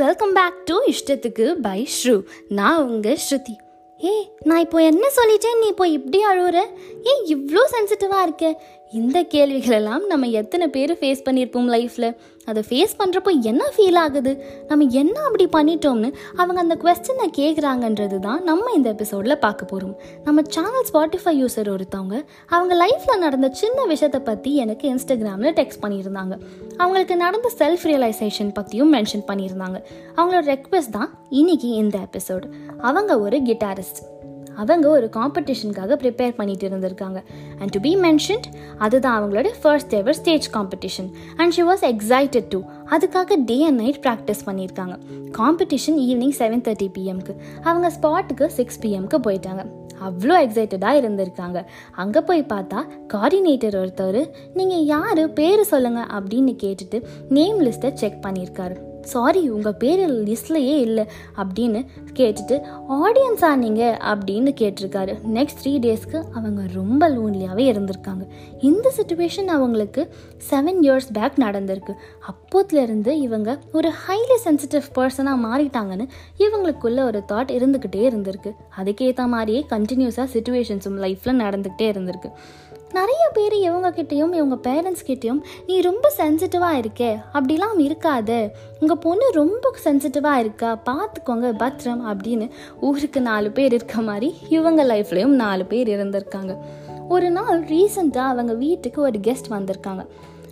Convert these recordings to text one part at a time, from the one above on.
Welcome back to இஷ்டத்துக்கு by Shru. நான் உங்க ஸ்ருதி. ஏய் நான் இப்போ என்ன சொல்லிட்டேன்? நீ இப்போ இப்படி அழுவுற? ஏன் இவ்வளோ சென்சிட்டிவாக இருக்க. இந்த கேள்விகளெல்லாம் நம்ம எத்தனை பேர் ஃபேஸ் பண்ணியிருப்போம் லைஃப்பில் அதை ஃபேஸ் பண்ணுறப்போ என்ன ஃபீல் ஆகுது? நம்ம என்ன அப்படி பண்ணிட்டோம்னு அவங்க அந்த கொஸ்டினை கேட்குறாங்கன்றது தான் நம்ம இந்த எபிசோடில் பார்க்க போகிறோம் நம்ம சேனல் ஸ்பாட்டிஃபை யூசர் ஒருத்தவங்க அவங்க லைஃப்பில் நடந்த சின்ன விஷயத்தை பற்றி எனக்கு இன்ஸ்டாகிராமில் டெக்ஸ்ட் பண்ணியிருந்தாங்க. அவங்களுக்கு நடந்த செல்ஃப் ரியலைசேஷன் பற்றியும் மென்ஷன் பண்ணியிருந்தாங்க. அவங்களோட ரெக்வெஸ்ட் தான் இன்னைக்கு இந்த எபிசோடு அவங்க ஒரு கிட்டாரிஸ்ட் அவங்க ஒரு காம்படிஷனுக்காக ப்ரிப்பேர் பண்ணிட்டு இருந்திருக்காங்க. அண்ட் டு பி மென்ஷன்ட் அதுதான் அவங்களோட first ever stage competition and she was excited to அதுக்காக டே அண்ட் நைட் ப்ராக்டிஸ் பண்ணியிருக்காங்க. காம்படிஷன் ஈவினிங் செவன் தேர்ட்டி பிஎம்க்கு அவங்க ஸ்பாட்டுக்கு சிக்ஸ் பிஎம்க்கு போயிட்டாங்க. அவ்வளோ எக்ஸைட்டடாக இருந்திருக்காங்க. அங்கே போய் பார்த்தா கோஆர்டினேட்டர் ஒருத்தர் நீங்கள் யார்? பேர் சொல்லுங்கள் அப்படின்னு கேட்டுட்டு நேம் லிஸ்ட்டை செக் பண்ணியிருக்காரு. சாரி உங்கள் பேர் லிஸ்ட்லையே இல்லை அப்படின்னு கேட்டுட்டு ஆடியன்ஸா நீங்கள் அப்படின்னு கேட்டிருக்காரு. நெக்ஸ்ட் த்ரீ டேஸ்க்கு அவங்க ரொம்ப லோன்லியாகவே இருந்திருக்காங்க. இந்த சுச்சுவேஷன் அவங்களுக்கு செவன் இயர்ஸ் பேக் நடந்திருக்கு. அப்போத்துலேருந்து இவங்க ஒரு ஹைலி சென்சிட்டிவ் பர்சனாக மாறிட்டாங்கன்னு இவங்களுக்குள்ள ஒரு தாட் இருந்துக்கிட்டே இருந்திருக்கு. அதுக்கேற்ற மாதிரியே கண்டினியூஸாக சுச்சுவேஷன்ஸும் லைஃப்பில் நடந்துக்கிட்டே இருந்திருக்கு. நிறைய பேர் இவங்க கிட்டேயும் இவங்க பேரண்ட்ஸ் கிட்டேயும் நீ ரொம்ப சென்சிட்டிவாக இருக்கே. அப்படிலாம் இருக்காத. உங்கள் பொண்ணு ரொம்ப சென்சிட்டிவாக இருக்கா? பார்த்துக்கோங்க பத்திரம் அப்படின்னு ஊருக்கு நாலு பேர் இருக்க மாதிரி இவங்க லைஃப்லேயும் நாலு பேர் இருந்திருக்காங்க. ஒரு நாள் ரீசெண்டாக அவங்க வீட்டுக்கு ஒரு கெஸ்ட் வந்திருக்காங்க.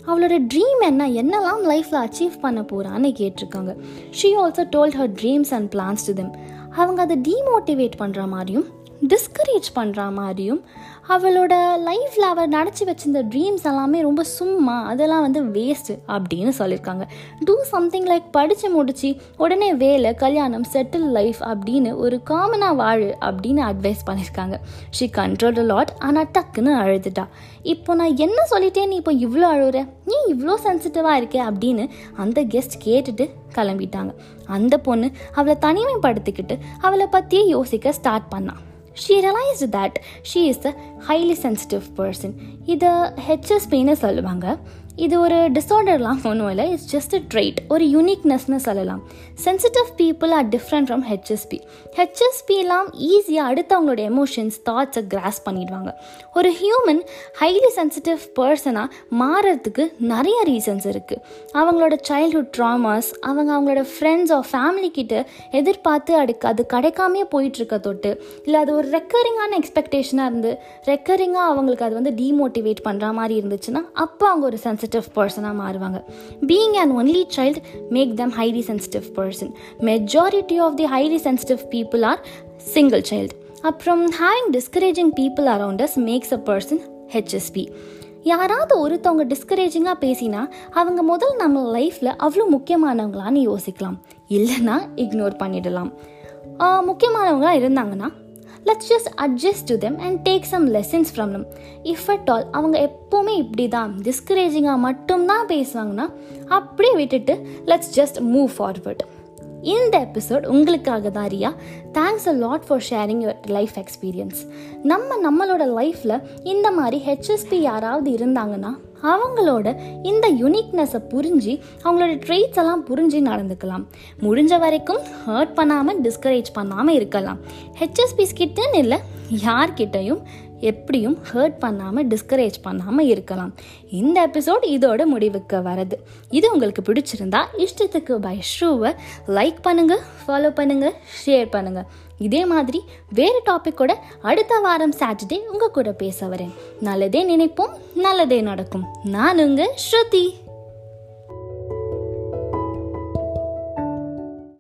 அவளோட ட்ரீம் என்ன? என்னெல்லாம் லைஃப்பில் அச்சீவ் பண்ண போகிறான்னு கேட்டிருக்காங்க. She also told her dreams and plans to them அவங்க அதை டீமோட்டிவேட் பண்ணுற மாதிரியும் டிஸ்கரேஜ் பண்ணுற மாதிரியும் அவளோட லைஃப்பில் அவள் நினச்சி வச்சிருந்த ட்ரீம்ஸ் எல்லாமே ரொம்ப சும்மா அதெல்லாம் வந்து வேஸ்ட்டு அப்படின்னு சொல்லியிருக்காங்க. டூ சம்திங் லைக் படித்து முடிச்சு உடனே வேலை கல்யாணம் செட்டில் லைஃப் அப்படின்னு ஒரு காமனாக வாழு அப்படின்னு அட்வைஸ் பண்ணியிருக்காங்க. ஷி கண்ட்ரோல் லாட் ஆனால் டக்குன்னு அழுதுட்டா. இப்போ நான் என்ன சொல்லிட்டேன் நீ இப்போ இவ்வளோ அழுகுற நீ இவ்வளோ சென்சிட்டிவாக இருக்கே அப்படின்னு அந்த கெஸ்ட் கேட்டுட்டு கிளம்பிட்டாங்க. அந்த பொண்ணு அவளை தனிமைப்படுத்திக்கிட்டு அவளை பற்றியே யோசிக்க ஸ்டார்ட் பண்ணான் she realised that she is a highly sensitive person இதை ஹெச்எஸ்பின்னு சொல்லுவாங்க. இது ஒரு டிஸார்டர்லாம் ஒன்றும் இல்லை. இட்ஸ் ஜஸ்ட் அ ட்ரைட் ஒரு யூனிக்னஸ்னு சொல்லலாம். Sensitive people are different from HSP ஹெச்எஸ்பிலாம் ஈஸியாக அடுத்தவங்களோட எமோஷன்ஸ் தாட்ஸை கிராஸ் பண்ணிடுவாங்க. ஒரு ஹியூமன் ஹைலி சென்சிட்டிவ் பர்சனாக மாறுறதுக்கு நிறைய ரீசன்ஸ் இருக்குது அவங்களோட சைல்ட்ஹுட் ட்ராமாஸ் அவங்க அவங்களோட ஃப்ரெண்ட்ஸ் ஆர் ஃபேமிலி கிட்ட எதிர்பார்த்து அதுக்கு அது கிடைக்காமே போயிட்டுருக்க தொட்டு இல்லை அது ஒரு ரெக்கரிங்கான எக்ஸ்பெக்டேஷனாக இருந்து ரெக்கரிங்காக அவங்களுக்கு அது வந்து டீமோட்டிவேட் பண்ணுற மாதிரி இருந்துச்சுன்னா அப்போ அவங்க ஒரு சென்சிட்டிவ் சென்சிட்டிவ் பர்சனாக மாறுவாங்க. Being and only child make them highly sensitive person majority of the highly sensitive people are single child அப்புறம் having discouraging people around us makes a person HSP யாராவது ஒருத்தவங்க டிஸ்கரேஜிங்காக பேசினா அவங்க முதல் நம்ம லைஃப்பில் அவ்வளோ முக்கியமானவங்களான்னு யோசிக்கலாம். இல்லைன்னா இக்னோர் பண்ணிடலாம். முக்கியமானவங்களாக இருந்தாங்கன்னா let's just adjust to them and take some lessons from them if at all அவங்க எப்போவுமே இப்படி தான் டிஸ்கரேஜிங்காக மட்டும்தான் பேசுவாங்கன்னா அப்படியே விட்டுட்டு லெட்ஸ் ஜஸ்ட் மூவ் ஃபார்வர்ட் இந்த எபிசோட் உங்களுக்காக தான் Riya. Thanks a lot for sharing your life experience நம்ம நம்மளோட லைஃப்பில் இந்த மாதிரி ஹெச்எஸ்பி யாராவது இருந்தாங்கன்னா அவங்களோட இந்த யுனிக்னஸை புரிஞ்சு அவங்களோட ட்ரெய்ட்ஸ் எல்லாம் புரிஞ்சு நடந்துக்கலாம். முடிஞ்ச வரைக்கும் ஹர்ட் பண்ணாமல் டிஸ்கரேஜ் பண்ணாமல் இருக்கலாம். ஹெச்எஸ்பிஸ் கிட்டன்னு இல்லை யார்கிட்டையும் எப்படியும் ஹர்ட் பண்ணாமல் டிஸ்கரேஜ் பண்ணாமல் இருக்கலாம். இந்த எபிசோட் இதோட முடிவுக்கு வருது. இது உங்களுக்கு பிடிச்சிருந்தா இஷ்டத்துக்கு பை ஷூவை லைக் பண்ணுங்கள் ஃபாலோ பண்ணுங்கள் ஷேர் பண்ணுங்கள் இதே மாதிரி வேறு டாப்பிக்கோட அடுத்த வாரம் சாட்டர்டே உங்கள் கூட பேச வரேன். நல்லதே நினைப்போம் நல்லதே நடக்கும். நான் உங்கள் ஸ்ருதி.